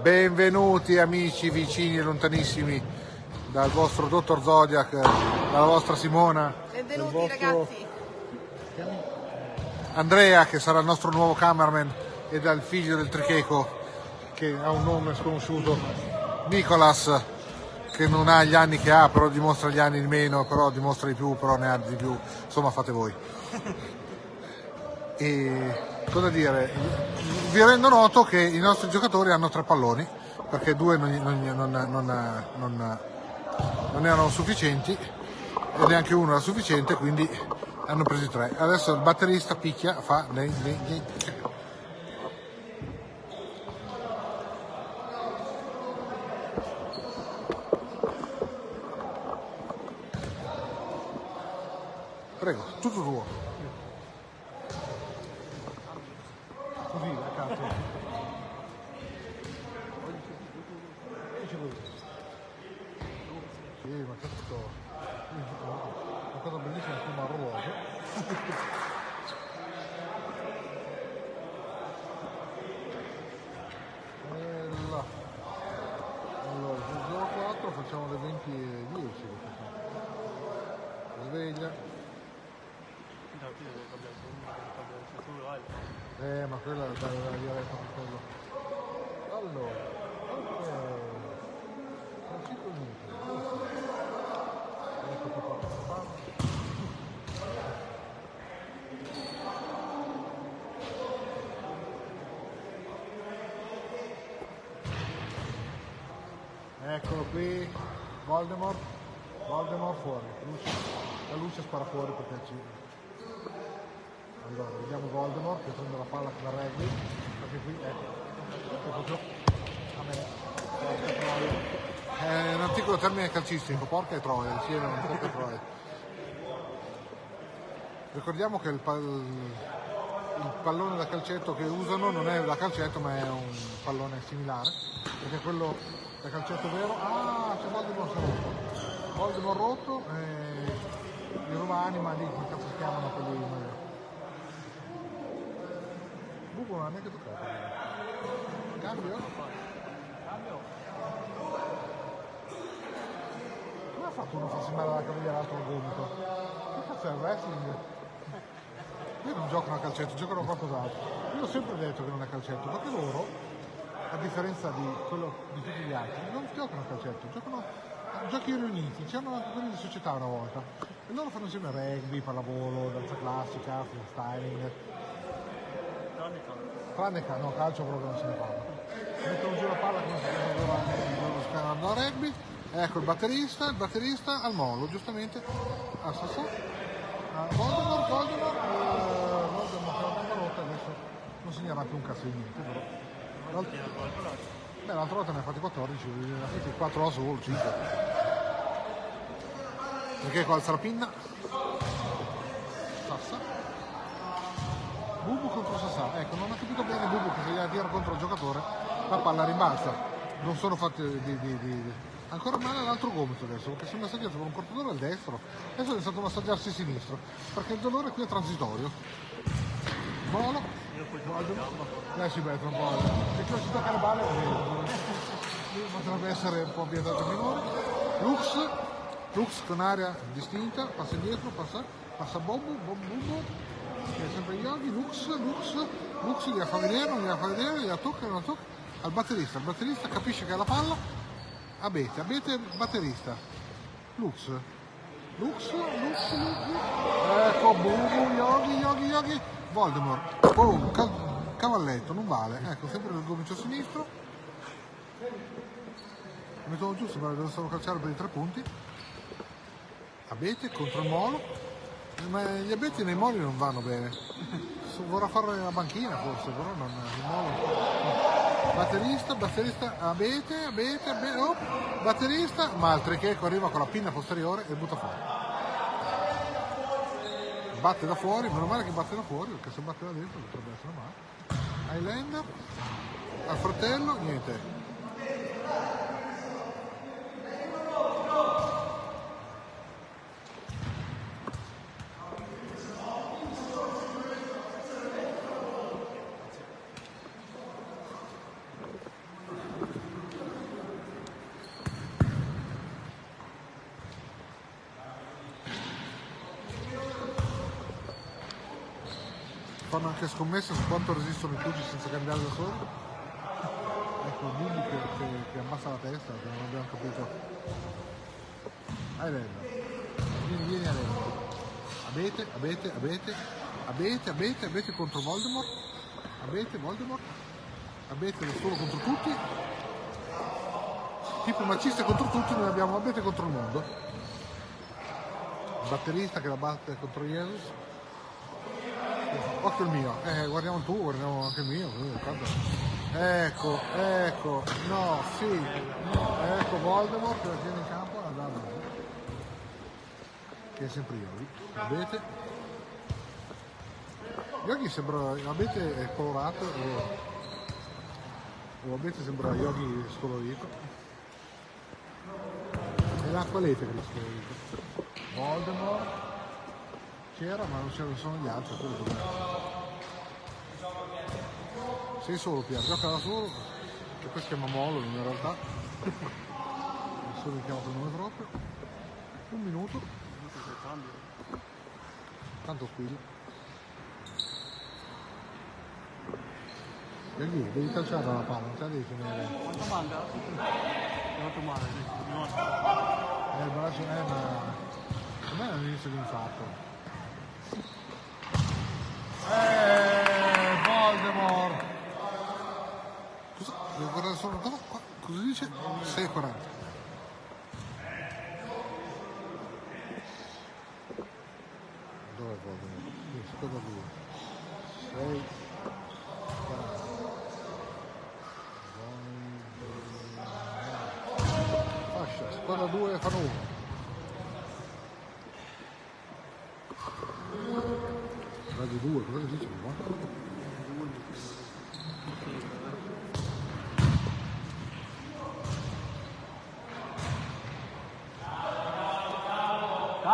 Benvenuti amici vicini e lontanissimi dal vostro dottor Zodiac, dalla vostra Simona. Benvenuti vostro ragazzi. Andrea che sarà il nostro nuovo cameraman e dal figlio del Tricheco che ha un nome sconosciuto, Nicolas che non ha gli anni che ha, però dimostra gli anni di meno, però dimostra di più, però ne ha di più, insomma fate voi. E cosa dire? Vi rendo noto che i nostri giocatori hanno tre palloni, perché due non, non- non- non- erano sufficienti e neanche uno era sufficiente, quindi hanno presi tre. Adesso il batterista picchia, fa... nei- nei- nei- Prego, tutto tuo. Così, a caso. Sì, ma questo una cosa bellissima è come orologio. E là. Allora, se 04 facciamo le 20 e 10. Sveglia. Quella è da diretta per quello. Allora, ok. Francisco Nitro. Ecco che fa qua. Eccolo qui, Voldemort, Voldemort fuori, luce, la luce spara fuori perché ci... Allora, vediamo Voldemort che prende la palla da rugby, perché qui è proprio a me. È un antico termine calcistico, porca e troia, insieme a porca e troia. Ricordiamo che il, pal- il pallone da calcetto che usano non è da calcetto ma è un pallone similare, perché quello da calcetto vero, ah c'è Voldemort rotto, Voldemort rotto, e i romani, ma lì come cazzo si chiamano quelli Buco non ha neanche toccato. Cambio? Come ha fatto uno a farsi male alla caviglia l'altro al gomito? Che cazzo è il wrestling? Io non giocano a calcetto, giocano a qualcos'altro. Io ho sempre detto che non è calcetto, perché loro, a differenza di, quello, di tutti gli altri, non giocano a calcetto, giocano a giochi riuniti, c'erano anche quelli di società una volta. E loro fanno insieme rugby, pallavolo, danza classica, freestyling. Calcio, no, calcio proprio non se ne parla. Mettono giù la palla come se fosse scanando a rugby. Ecco il batterista, il batterista al molo, giustamente. Ah, sa, sa. Ah, Voldemort, Voldemort, eh, Voldemort che la rotta adesso non segnerà più un cazzo di niente, però. Beh, l'altra volta ne ha fatti 14, ne ha fatti 4 da solo, 5. Perché qua alza Bubu contro Sassà, ecco, non ho capito bene Bubu che se gliela tira contro il giocatore, la palla rimbalza. Non sono fatti di, di- di- Ancora male l'altro gomito adesso, perché si è massaggiato con un cortadore al destro, adesso è stato massaggiarsi il sinistro, perché il dolore qui è transitorio. Lei si mette un po', se qui si tocca le balle, potrebbe essere un po' ambientato ai minori. Lux, Lux con aria distinta, passa indietro, passa, passa Bobu, Bobu, Bobu, è sempre Yogi, Lux, Lux, Lux gliela fa vedere, non gliela fa vedere, gliela tocca, non la tocca, al batterista, il batterista capisce che ha la palla, Abete, Abete batterista, Lux, Lux, Lux, Lux, ecco, Bubu, Yogi, Yogi, Yogi, Voldemort, boom, ca- cavalletto, non vale, ecco, sempre il gomito sinistro, mettono giù, sembra che dovessero calciare per i tre punti, Abete contro il Molo, ma gli abeti nei moli non vanno bene. Vorrà fare la banchina forse, però non il molo. Batterista, batterista, abete, abete, abete, oh, batterista, ma il Tricheco arriva con la pinna posteriore e butta fuori. Batte da fuori, meno male che batte da fuori, perché se batte da dentro potrebbe essere male. Highlander, al fratello, niente. Fanno anche scommesse su quanto resistono i cucci senza cambiare da soli. Ecco, Bubu che, che, che ammassa la testa, che non abbiamo capito. Elena. Vieni, vieni Elena. Abete, abete, abete, abete, abete, abete contro Voldemort. Abete, Voldemort. Abete da solo contro tutti. Tipo macista contro tutti, noi abbiamo abete contro il mondo. Il batterista che la batte contro Jesus. Occhio il mio, eh, guardiamo il tuo, guardiamo anche il mio. tanto. Ecco, ecco, no, sì, no, ecco Voldemort che la tiene in campo, la dà. Che è sempre Yogi. Abete. Yogi sembra, Abete è colorato o, o Abete sembra Yogi scolorito. È l'acqua elettrica che scolorito. Voldemort c'era ma non c'erano sono gli altri? Sei solo Pier, gioca da solo, che poi si chiama Molo in realtà. Nessuno mi chiama per nome proprio. Un minuto, tanto. E lì, devi calciare la palla, non te la devi tenere. Quanto? È fatto male. Eh, il braccio, eh, ma... Per me è l'inizio di infarto. Eh, Voldemort! Cosa? Solo cosa? Qua- Cosa dice? 6,40. Dov'è Voldemort? Sì, squadra 2. 6, 40. Fascia, squadra 2 fanno 1. Radio 2, cosa dice qua?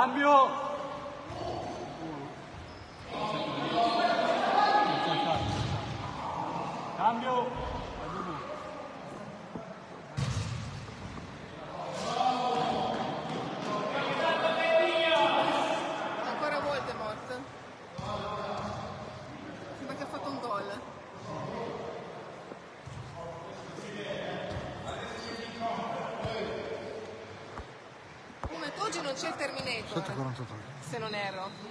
Cambio! Cambio! Ancora Voldemort. Sembra che ha fatto un gol. Come oggi non c'è il Terminator, 7,43. Se non erro.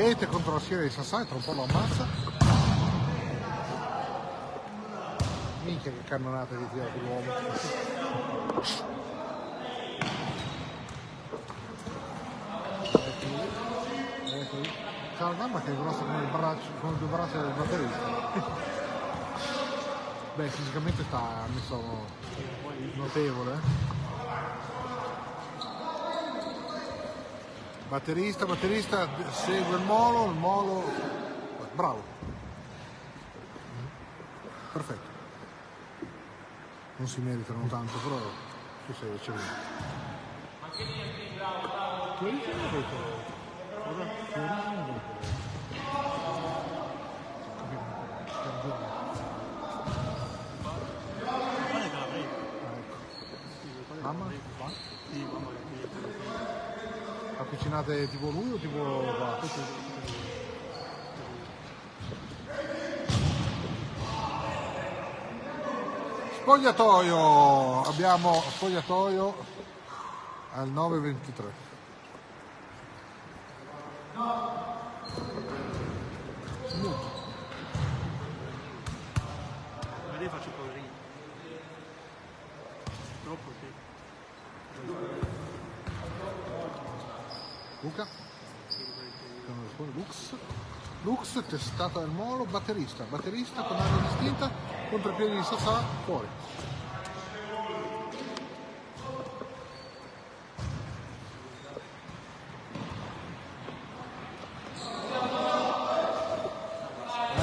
Abete contro la schiera di Sassai, tra un po' lo ammazza. Minchia che cannonata di tiro lì. C'ha la gamba che è grossa come il braccio, come due braccia del batterista. Beh, fisicamente sta messo notevole. Batterista, batterista, segue il molo, il molo. Bravo. Perfetto. Non si meritano tanto, però tu sei eccellente. Cosa? Che origine avete? Guarda che la prego. Ah, ecco. Mamma? Qua? Sì, mamma che La cucinate tipo lui o tipo qua? Spogliatoio! Abbiamo spogliatoio al 9.23. Smooth. Vedi faccio poverino. Troppo sì. Luca? Non risponde. Lux. Lux, testata del molo, batterista. Batterista con aria distinta contro i piedi di Sassà, fuori.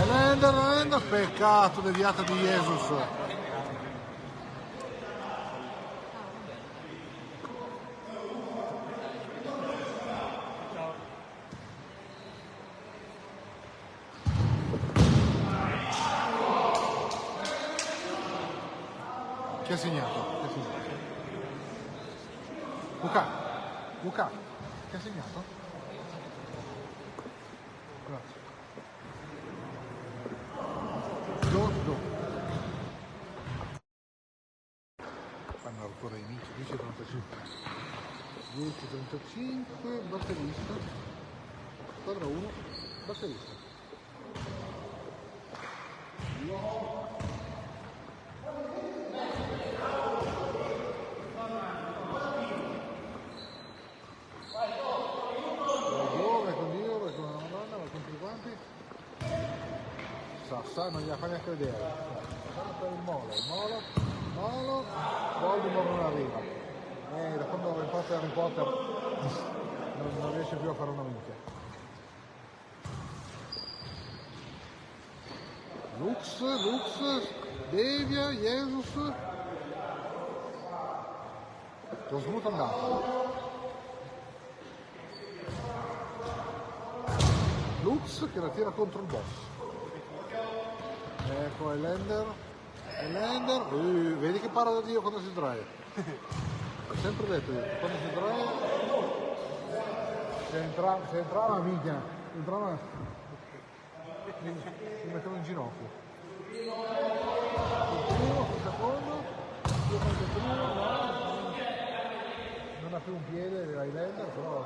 Elender, Elender, peccato deviata di Jesus. Chi ha segnato? Chi ha segnato? Luca, Luca, chi ha segnato? Grazie. Do, do. Fanno ancora i amici, 10.35. 10.35, batterista. Squadra 1, batterista. Vai Dio, vai con Dio, vai con la Madonna, vai con tutti quanti. Sassa non gliela fa neanche vedere. Fanno per il molo, il molo, molo, Voldemort non arriva. Eh, da quando ho imparato Harry Potter non, non riesce più a fare una minchia. Lux, Lux, Devia, Jesus. Lo smuto andato. Lux che la tira contro il boss. Ecco Elender. Elender. Uh, vedi che parla da Dio quando si sdraia. Ho sempre detto io, quando si sdraia. Se, entra, se entrava minchia, entrava. Mi mettevo in ginocchio. Non ha più un piede Highlander, però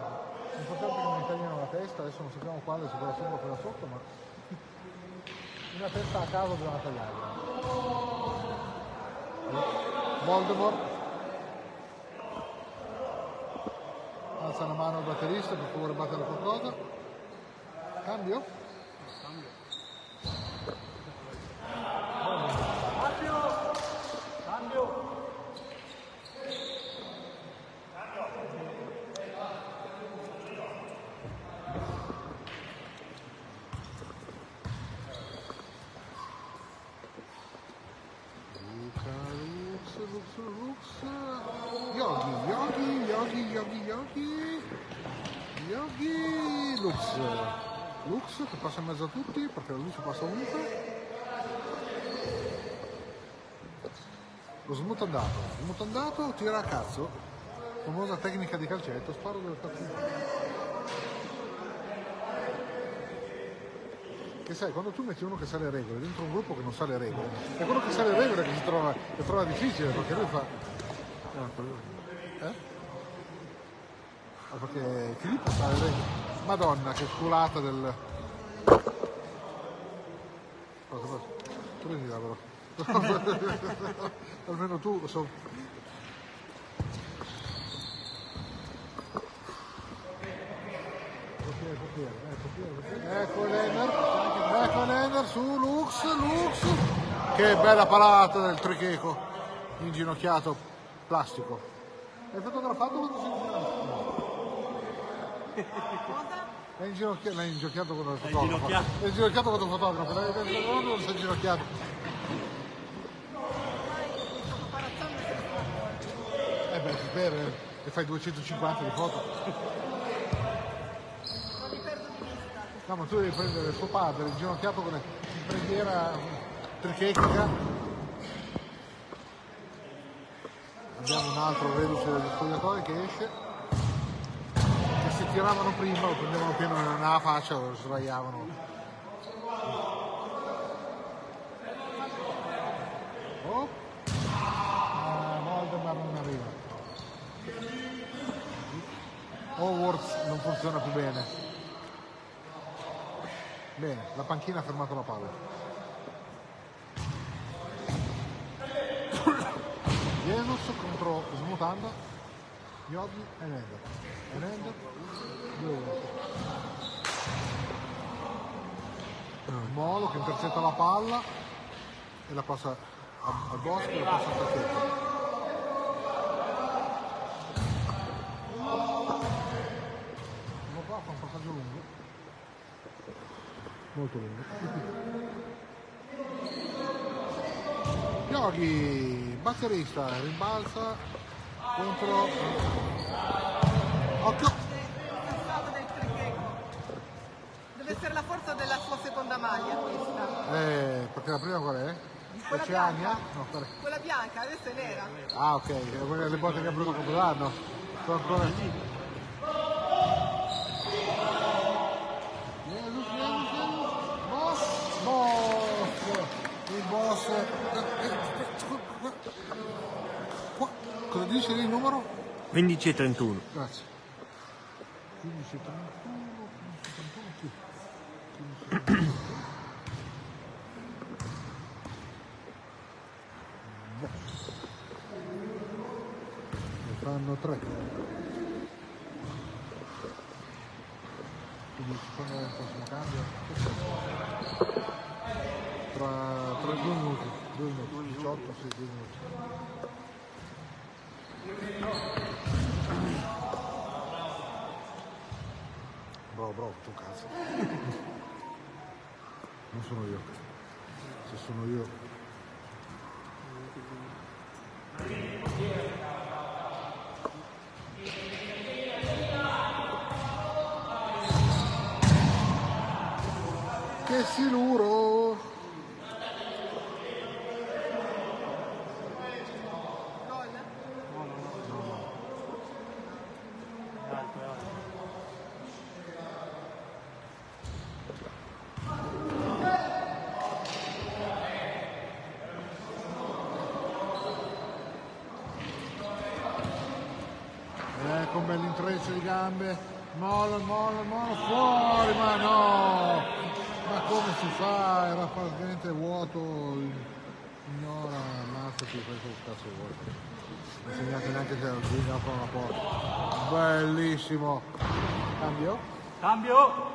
è che non tagliano la testa, adesso non sappiamo quale, se quella sopra o quella sotto, ma una testa a caso bisogna tagliarla. Voldemort alza la mano al batterista per favore battere qualcosa. Cambio? Luca, Lux, Lux, Lux. Yogi, Yogi, Yogi, Yogi, Yogi. Yogi, Lux. Lux che passa in mezzo a tutti perché la luce passa ovunque. Lo smutandato. Smutandato tira a cazzo. Famosa tecnica di calcetto, sparo dove cazzo. Che sai, quando tu metti uno che sa le regole dentro un gruppo che non sa le regole, è quello che sa le regole che si trova, che trova difficile perché lui fa. Quello- Eh? Ah, perché Filippo sa le regole. Madonna, che culata del. Cosa faccio? Almeno tu lo so. Ecco Lenner, ecco Lenner su Lux, Lux. Che bella parata del tricheco, inginocchiato, plastico. Hai fotografato quando inginocchiato? È inginocchiato, l'hai inginocchiato quando sei fotografo. È inginocchiato quando fotografo, l'hai quando inginocchiato. Beve e fai 250 di foto. No, ma tu devi prendere suo padre, inginocchiato con in preghiera trichetica. Abbiamo un altro reduce degli spogliatoi che esce. Che si tiravano prima, lo prendevano pieno nella faccia, lo sdraiavano. Oh. Ah, Voldemort non arriva. Hogwarts non funziona più bene. Bene, la panchina ha fermato la palla. Jesus contro Smutanda, Yogi e Nender. E Nender, due Molo che intercetta la palla e la passa al, al bosco e la passa al tacchetto. Molto lungo. Yogi, batterista, rimbalza contro... Occhio! Deve essere la forza della sua seconda maglia questa. Eh, perché la prima qual è? Quella bianca. No, qual è? Quella bianca, adesso è nera. Ah ok, quelle le botte che ha preso Capodanno. Sono ancora... Jesus, Jesus, Jesus. Boss! Boss! Il boss... eh, eh, Qua. Cosa dice il numero? 15 e 31. Grazie. 15, 31, 15, 31, sì. 15, 31. Boss. Ne fanno tre. Quindi ci fanno il prossimo cambio. Tra, tra due minuti, due minuti, 18, sì, due minuti. Bravo, bravo, tu cazzo. Non sono io. Se sono io. Che siluro! Gol. È alto, è alto. Ecco un bel intreccio di gambe. Molo, molo, molo, fuori, ma no! Ma come si fa? Era praticamente vuoto. Signora, ammazzati, questo che cazzo vuoi. Non segnate neanche se la guida apre una porta. Bellissimo. Cambio? Cambio!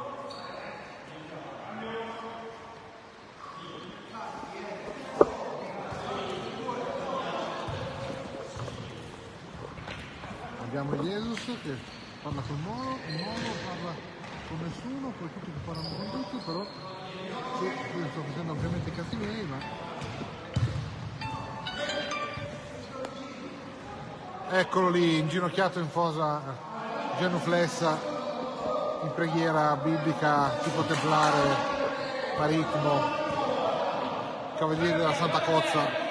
Che parla con Molo, il Molo parla con nessuno, poi tutti che parlano con tutti, però sì, io sto facendo ovviamente cazzi miei, ma... Eccolo lì, inginocchiato in fosa, genuflessa, in preghiera biblica tipo templare, maritimo, cavaliere della Santa Cozza.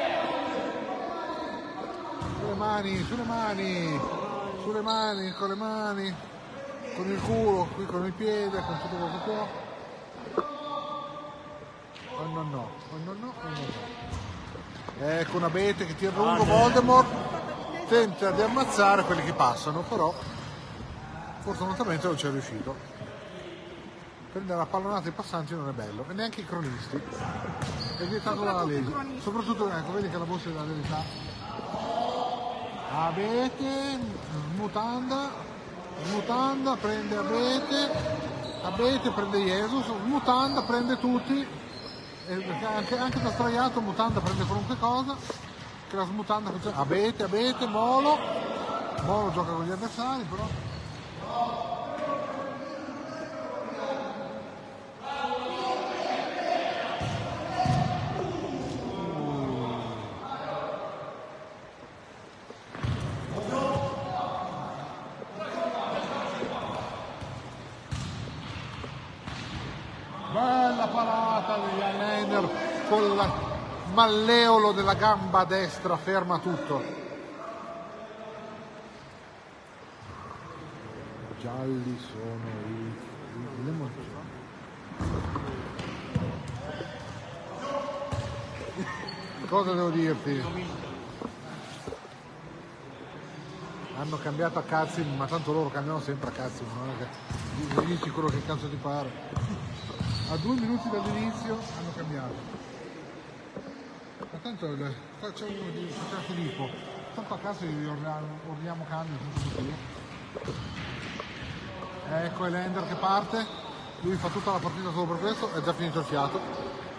Sulle mani, sulle mani, sulle mani, con le mani, con il culo, qui con il piede, con tutto quello che può. Oh no no, oh no no, oh no no. Ecco un abete che tira lungo Voldemort, tenta di ammazzare quelli che passano, però fortunatamente non ci è riuscito. Prendere la pallonata ai passanti non è bello, e neanche i cronisti. È vietato dalla legge. Soprattutto, ecco, vedi che la borsa della verità Abete, mutanda, mutanda prende Abete, Abete prende Jesus, mutanda prende tutti, anche, anche da straiato mutanda prende qualunque cosa, che la smutanda. Abete, Abete, Molo, Molo gioca con gli avversari però. Bella parata degli Highlander con il malleolo della gamba destra, ferma tutto. Gialli sono i, i lemoncini. Cosa devo dirti? Hanno cambiato a cazzi, ma tanto loro cambiano sempre a cazzi, non è che dici quello che cazzo ti pare. A due minuti dall'inizio hanno cambiato. Tanto il- facciamo di facciamo Filippo, tanto a caso gli urliamo cambio senza motivo. Ecco Elender che parte, lui fa tutta la partita solo per questo, è già finito il fiato.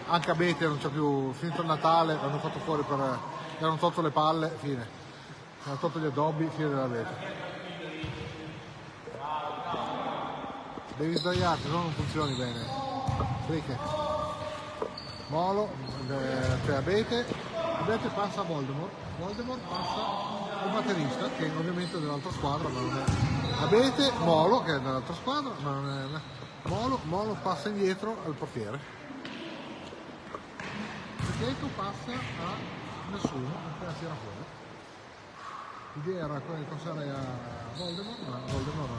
Anche a Bete non c'è più, finito il Natale, l'hanno fatto fuori per. gli hanno tolto le palle, fine. Gli hanno tolto gli addobbi, fine della Bete. Devi sdraiarti, se no non funzioni bene. Cricket. Molo, eh, c'è Abete, Abete passa a Voldemort, Voldemort passa al batterista che ovviamente è dell'altra squadra ma non è. Abete, Molo che è dell'altra squadra ma non è. Molo, Molo passa indietro al portiere. Checo passa a nessuno, appena si era fuori. L'idea era quella di passare a Voldemort, ma Voldemort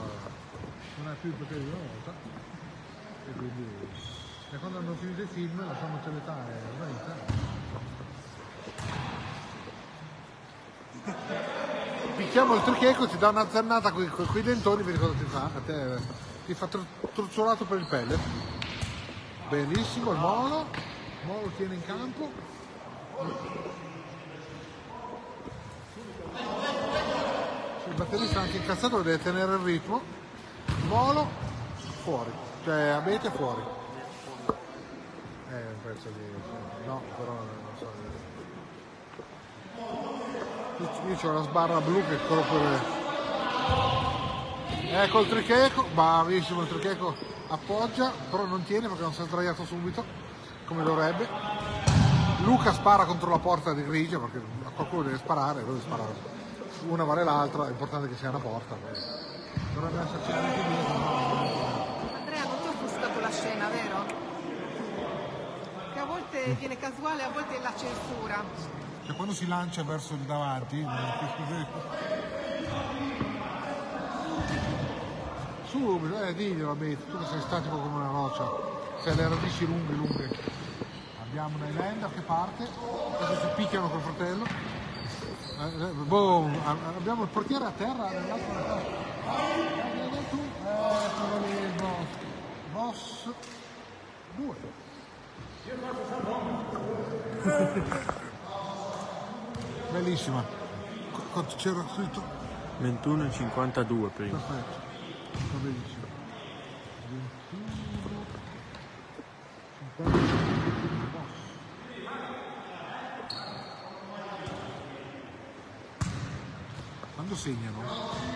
non ha più i poteri di una volta. E quindi e quando hanno finito i film la fama celetà è svanita. Picchiamo il tricheco, ti dà una zannata con i dentoni, vedi cosa ti fa? A te ti fa tru- truzzolato per il pelle. Benissimo, il molo, il molo tiene in campo. Il batterista anche incazzato deve tenere il ritmo. Molo fuori, cioè abete fuori. Eh, pezzo di. No, però non so. Io c'ho la sbarra blu che corro per. Ecco il tricheco, bravissimo il tricheco appoggia, però non tiene perché non si è sdraiato subito, come dovrebbe. Luca spara contro la porta di Grigio perché qualcuno deve sparare, deve sparare. Una vale l'altra, è importante che sia una porta. Dovrebbe esserci anche dietro. Andrea, non ti ho offuscato la scena, vero? A volte viene casuale, a volte è la censura. Cioè quando si lancia verso il davanti, così. Subito, eh, diglielo, Betty, tu che sei statico come una roccia, sei le radici lunghe, lunghe. Abbiamo un Highlander che parte, adesso si picchiano col fratello. Eh, eh, boom, a- abbiamo il portiere a terra nell'altra metà. Eh, tu, lì il boss. Boss 2. Bellissima. Qu- Quanto c'era scritto? 21,52 prima. Perfetto. Va benissimo. 21, 50, Quando segnano,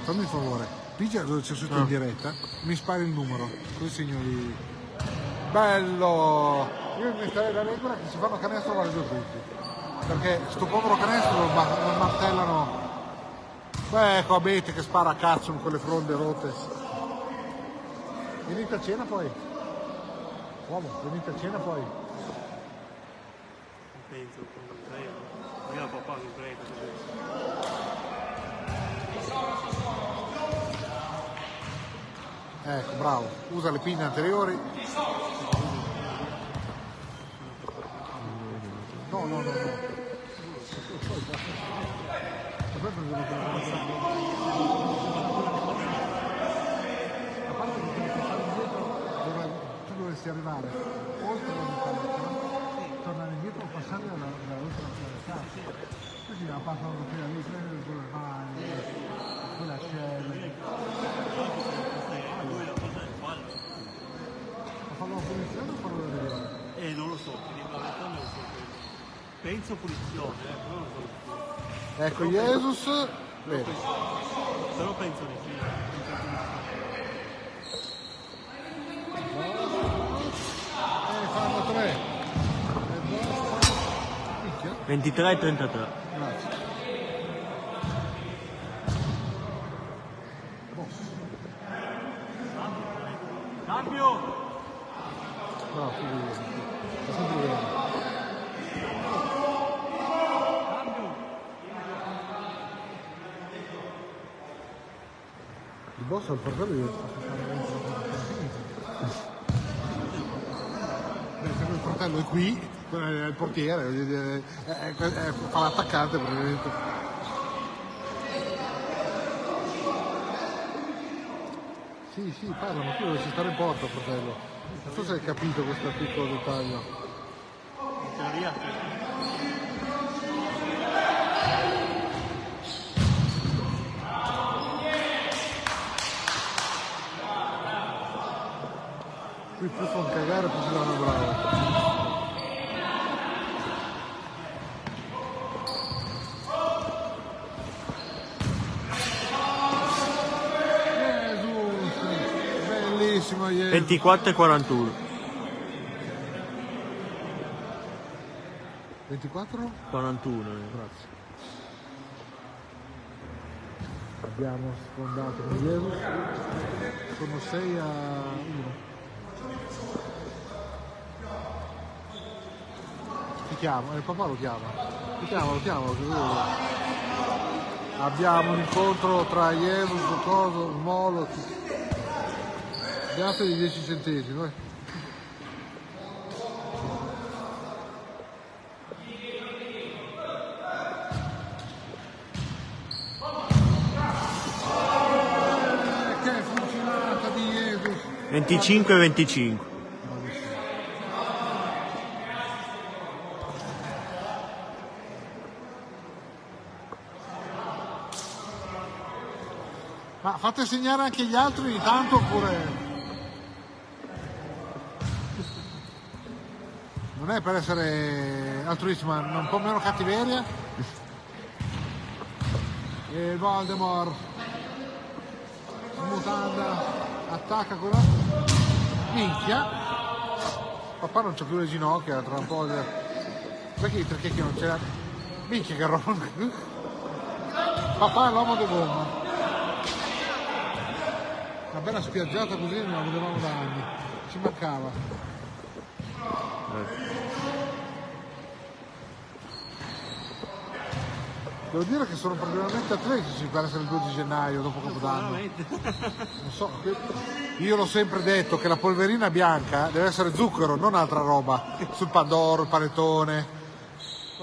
fammi un favore, pigia dove c'è scritto in diretta, mi spari il numero, così segno di... Bello! Io mi starei la regola che si fanno canestro vale due punti. Perché sto povero canestro lo, lo martellano Beh, ecco Abete che spara a cazzo con quelle fronde rotte. Venite a cena poi. Uomo, venite a cena poi. Penso, prego. Io papà mi prego. Ecco, bravo. Usa le pinne anteriori. No, no, no, no. Aspetta, devo pensare. A parte che devi passare indietro, dovrai- tu dovresti arrivare oltre la metà tornare indietro o passare dalla, dall'ultima cassa. Così la passano fino lì, prendere con le mani, con la scena. Ma fanno la punizione o fanno la? Eh, non lo so, penso punizione, eh, però so. Ecco, Jesus. Penso, però penso di sì. E fanno 3. 23 e 33. Il boss al fratello io il fratello è qui, è il portiere, è- è- fa l'attaccante praticamente. Sì, sì, parla, ma tu dovresti stare in porta, fratello. Non so se hai capito questo piccolo dettaglio. In teoria più fa un cagare, più si danno bravo. Bellissimo ieri. 24,41. 24? 41. eh. Grazie. Abbiamo sfondato Jesus. Sono 6 a 1. Ti chiamo, eh, il papà lo chiama. Ti chiama, lo chiama. lo chiama. Abbiamo un incontro tra Jesus, Coso, Molo. Dategli 10 centesimi. Eh, Che funzionata di Jesus. 25 fate segnare anche gli altri ogni tanto oppure... Non è per essere altruisti, ma un po' meno cattiveria. E Voldemort mutanda attacca con la minchia. Papà non c'ha più le ginocchia, tra un po'. Perché i perché che non c'era? Minchia che roba. Papà è l'uomo di gomma. Una bella spiaggiata così non la vedevamo da anni. Ci mancava. Devo dire che sono particolarmente atletici per essere il 2 di gennaio dopo Capodanno. Non so, io l'ho sempre detto che la polverina bianca deve essere zucchero, non altra roba. Sul pandoro, il panettone,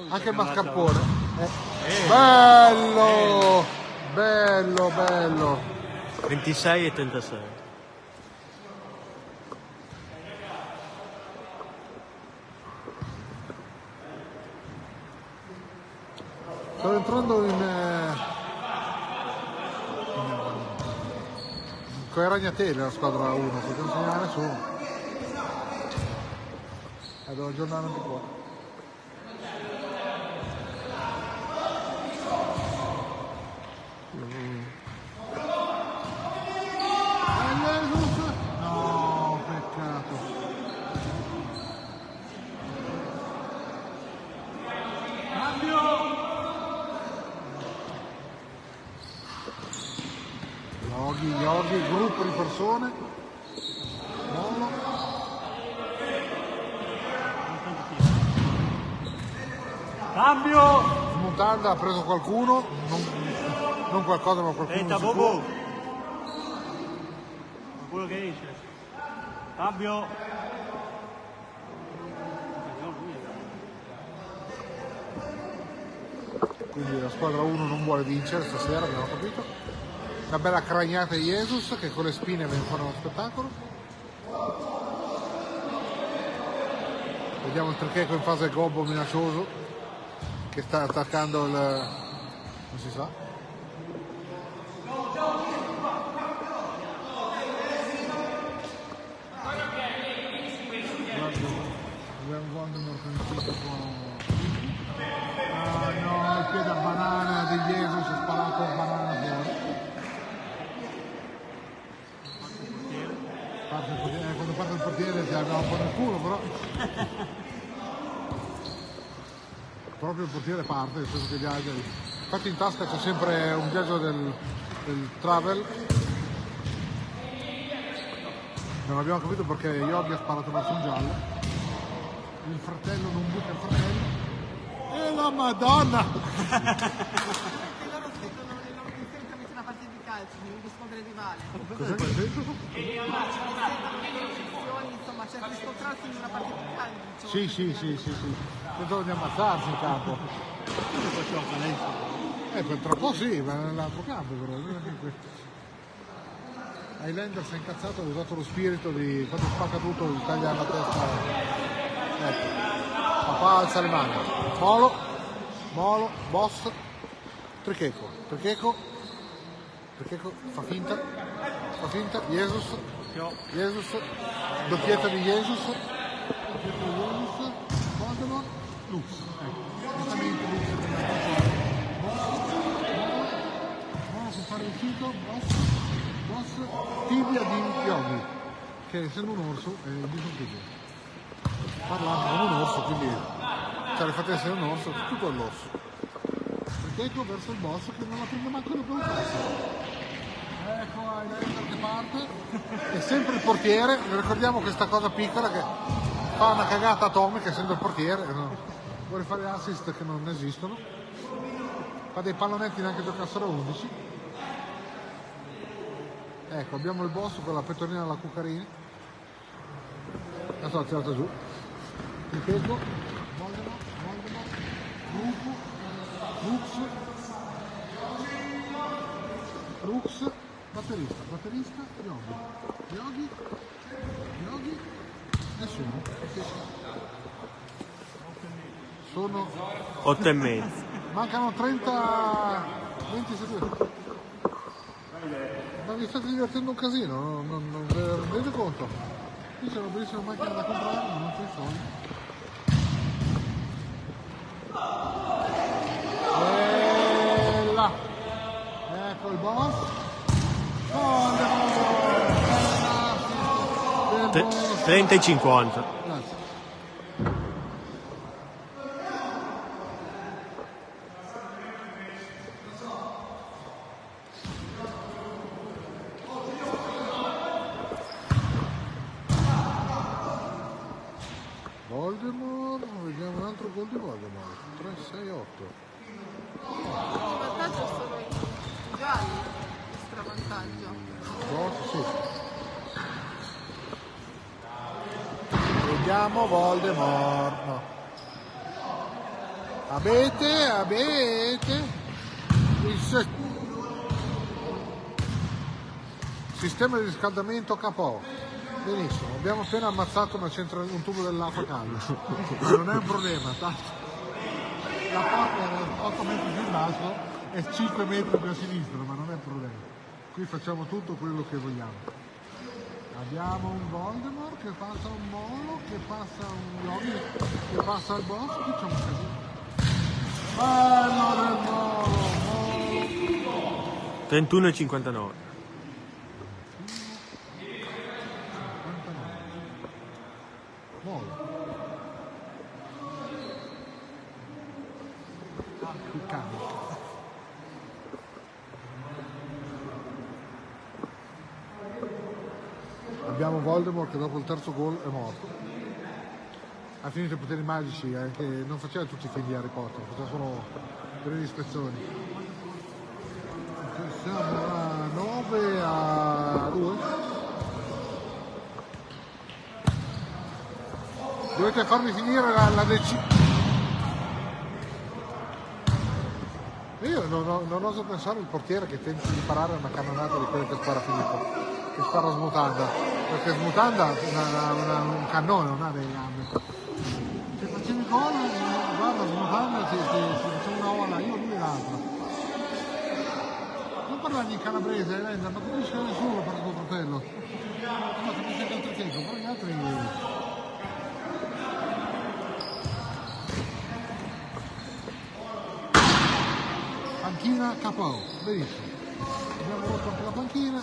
anche il mascarpone. Eh, Bello! Bello, bello. 26 e 36. Sto entrando in... eh, con i ragnatelli la squadra 1, perché non segnala nessuno. E devo aggiornare anche qua. Ah, Jesus! No, peccato. Yogi, yogi, persone. Molo. Cambio! Smontanda ha preso qualcuno, non, non qualcosa ma qualcuno Senta. Bobo! Quello che esce. Cambio! Quindi la squadra 1 non vuole vincere stasera, abbiamo capito. Una bella cragnata di Jesus che con le spine viene fuori uno spettacolo. Vediamo il tricheco in fase gobbo minaccioso che sta attaccando il... non si sa. Un po' nel culo però. Proprio il portiere parte, nel senso che viaggia. Infatti in tasca c'è sempre un viaggio del, del travel. Non abbiamo capito perché Yogi ha sparato verso un giallo. Il fratello non buca il fratello. E la madonna! Perché loro vedono le loro differentemente di calcio, di squadre rivale. Le loro sezioni, insomma, cerca di scontrarsi in una partita di calcio. Sì, sì, sì, sì, sì. Pensavo di ammazzarsi in campo. Come facciamo adesso? Eh, per tra po' sì, ma nell'altro campo però. Highlander si è incazzato, ha usato lo spirito di quando spacca tutto, gli taglia la testa. Ecco. Papà alza le mani. Molo, Molo, boss, Tricheco, Tricheco, Tricheco fa finta, fa finta, Jesus, Jesus, doppietta di Jesus, doppietta di Jesus, Voldemort, Lux. Ecco, giustamente Lux. Per fare il sito, boss, boss, tibia di Yogi, che essendo un orso è disontivo. Parlando con un orso, quindi te le fate essere un orso, tutto all'orso. Ecco verso il boss che non la prende manco. Ecco, hai lei da che parte. È sempre il portiere, ricordiamo questa cosa piccola che fa una cagata atomica essendo il portiere. no? Vuole fare assist che non esistono. Fa dei pallonetti neanche giocassero 11. Ecco, abbiamo il boss con la pettorina alla cuccarini. La so, tirata giù. Ripeto, Voldemort, Voldemort, Lupo, Lux, Rux, batterista, batterista, Yogi, Yogi, Yogi, nessuno. Sono, 8 e mezzo. mancano 30, 20 secondi. Ma vi state divertendo un casino, non, non, non ve ne rendete conto? Qui c'è una bellissima macchina da comprare, ma non c'è i soldi. Il boss. Oh, andiamo! Tre- 30 e 50. Grazie. Voldemort, vediamo un altro gol di Voldemort. 3, 6, 8. Il vantaggio sono i gialli, il stravantaggio. Boss, sì. Vediamo Voldemort. No. Abete, abete. Il se- Sistema di riscaldamento KO. Benissimo, abbiamo appena ammazzato centra- un tubo dell'acqua calda. Non è un problema, tanto la porta è 8 metri più in basso e 5 metri più a sinistra, ma non è un problema. Qui facciamo tutto quello che vogliamo. Abbiamo un Voldemort che passa un molo, che passa un Yogi, che passa il qui c'è un casino. Bello del molo, molo. 31 e 59. 59. Molo. Ah, qui cambia. Abbiamo Voldemort che dopo il terzo gol è morto. Ha finito i poteri magici, anche, non faceva tutti i figli di Harry Potter, faceva solo delle ispezioni. Siamo a 9 a 2. Dovete farmi finire la, la decisione. Io non, ho- non oso pensare al portiere che tenti di parare una cannonata di quelle che spara Filippo, che spara smutanda, perché smutanda ha una- una- un cannone, non ha delle gambe. Se facevi gol, guarda ti, ti faceva una ola, io lui l'altra. Non parlargli in calabrese, Elenda, ma capisce nessuno per tuo fratello. No, capisce anche altro tempo, però gli altri... Panchina KO, benissimo. Abbiamo rotto anche la panchina.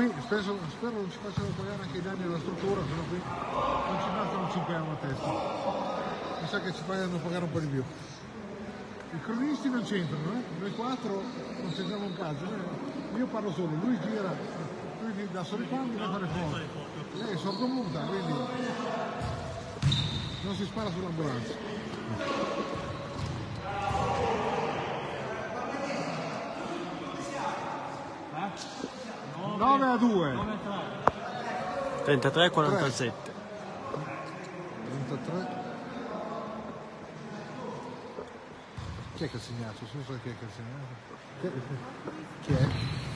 Qui penso, spero non ci facciano pagare anche i danni alla struttura, sennò qui non ci bastano 5 euro a testa. Mi sa che ci pagano pagare un po' di più. I cronisti non c'entrano, eh? noi quattro non c'entriamo un cazzo. eh. Io parlo solo, lui gira, lui dà solo i pandi e fa le foto. Lei è sordomuta, quindi non si spara sull'ambulanza. 9 a 2. 9 a 3. 33 e 47. 33. Chi è che ha segnato? Non so chi è che ha segnato. Chi- è?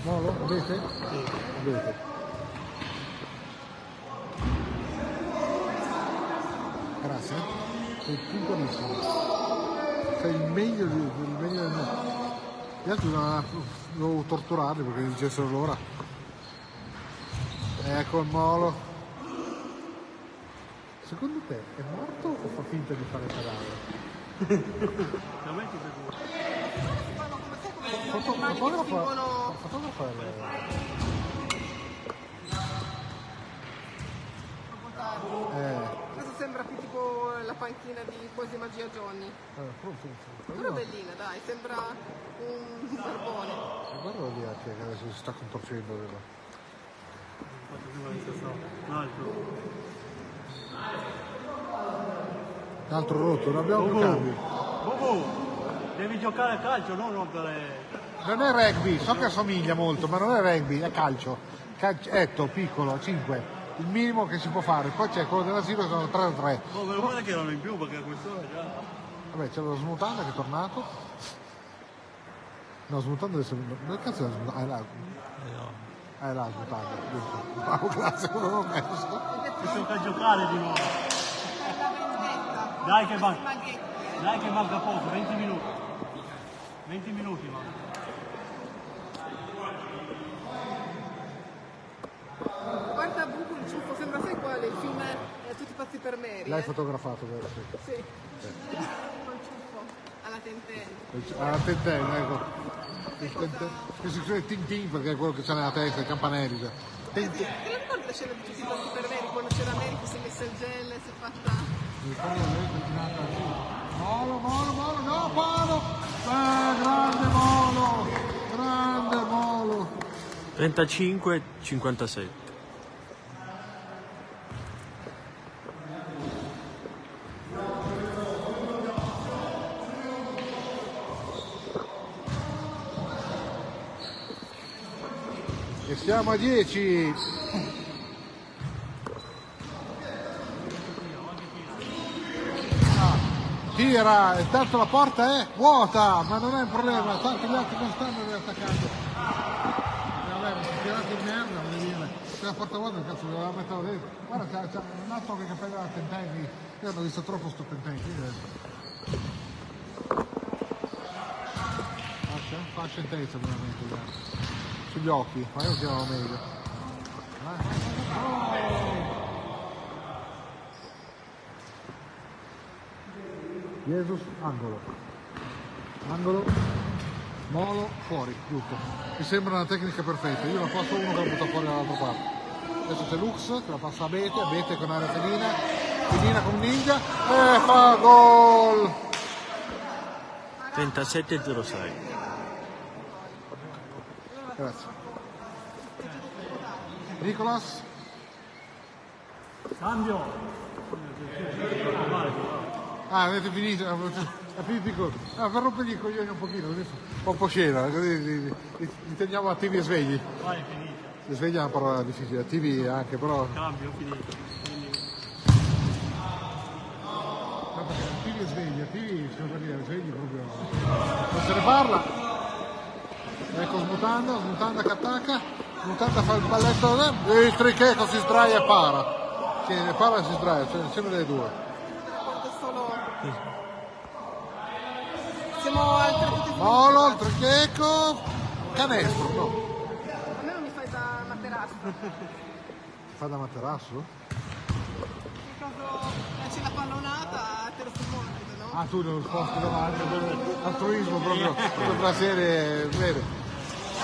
Molo? Avete? Sì. Avete. Grazie. Sei puntualissimo. Sei il meglio, di, il meglio del mondo. Gli altri dovevano dovevo torturarli perché dicessero l'ora. Ecco il molo. Secondo te è morto o fa finta di fare cadavere? Da me ti preoccupa. Fanno come sai come i Foto- fotografa il- troppo tardi. eh, Questo sembra più tipo la panchina di Posi Magia Johnny. Eh, però, bellina, dai, sembra un barbone. Guarda lì che adesso si sta contorcendo. vero? Infatti prima di questo un altro. Un altro rotto, non abbiamo più cambio. Bobo, devi giocare a calcio, non rompere. Non è rugby, so che assomiglia molto, ma non è rugby, è calcio. Calcetto, piccolo, 5. Il minimo che si può fare. Poi c'è quello dell'asilo che sono 3 da 3. Oh, meno male che erano in più perché a quest'ora già. Vabbè, c'è lo smutanda che è tornato. No, smutanda adesso. Dove cazzo è la smutanda? Ah, là. Ah, è là smutanda, giusto. Bravo, grazie, non l'ho messo. Si tocca giocare di nuovo. La vendetta. Dai che manca. Dai che manca poco, 20 minuti. 20 minuti manca. Guarda Bubu il ciuffo, sembra sai quale? Il film è Tutti pazzi per Mary. L'hai eh? fotografato, vero? Sì. Sì. Ciuffo alla tentenne. Ah, ecco. Il tenten- Che si scrive Tintin perché è quello che c'ha nella testa, i campanelli. cioè. Te la ricordi la scena di Tutti pazzi per Mary quando c'era Mary che si è messa il gel e si è fatta... Molo, molo, molo, no, molo! Eh, grande molo! Grande molo! 35 siamo a 10. Tira, e tanto la porta è vuota, ma non è un problema, tanto gli altri non stanno attaccando. E vabbè, ma si tirato in merda. Se la porta vuota, cazzo, doveva metterla dentro. Guarda, c'ha un altro che capella da tentenni. Io hanno visto troppo sto tentenni. Faccia, fa scienza veramente, guarda. Sugli occhi, ma io chiamavo meglio. Jesus, angolo. Angolo, molo, fuori, giusto. Mi sembra una tecnica perfetta. Io non posso uno che la butta fuori dall'altra parte. Adesso c'è Lux che la passa a Bete, a Bete con aria felina, felina con ninja e fa gol! 37 06. Grazie. Nicolas, Cambio! ah avete finito, è finito il gol. Ah, per rompergli i coglioni un pochino, un po' scena, così li, li- li teniamo attivi e svegli. Vai, è finito. Sveglia è una parola difficile, attivi anche, però Cambio, finito. Attivi e svegli, attivi sono per dire, svegli proprio non se ne parla. Ecco smutanda, smutanda che attacca, smutanda fa il balletto e il tricheco si sdraia e para. Sì, ne para e si sdraia, cioè insieme delle due. Siamo al 32 Molo, il tricheco, canestro, no. A me non mi fai da materasso. Fa da materasso? In caso eh, c'è la pallonata, te lo compito, no? Ah, tu non sposti davanti, altruismo proprio, la serie, bene.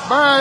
Bello!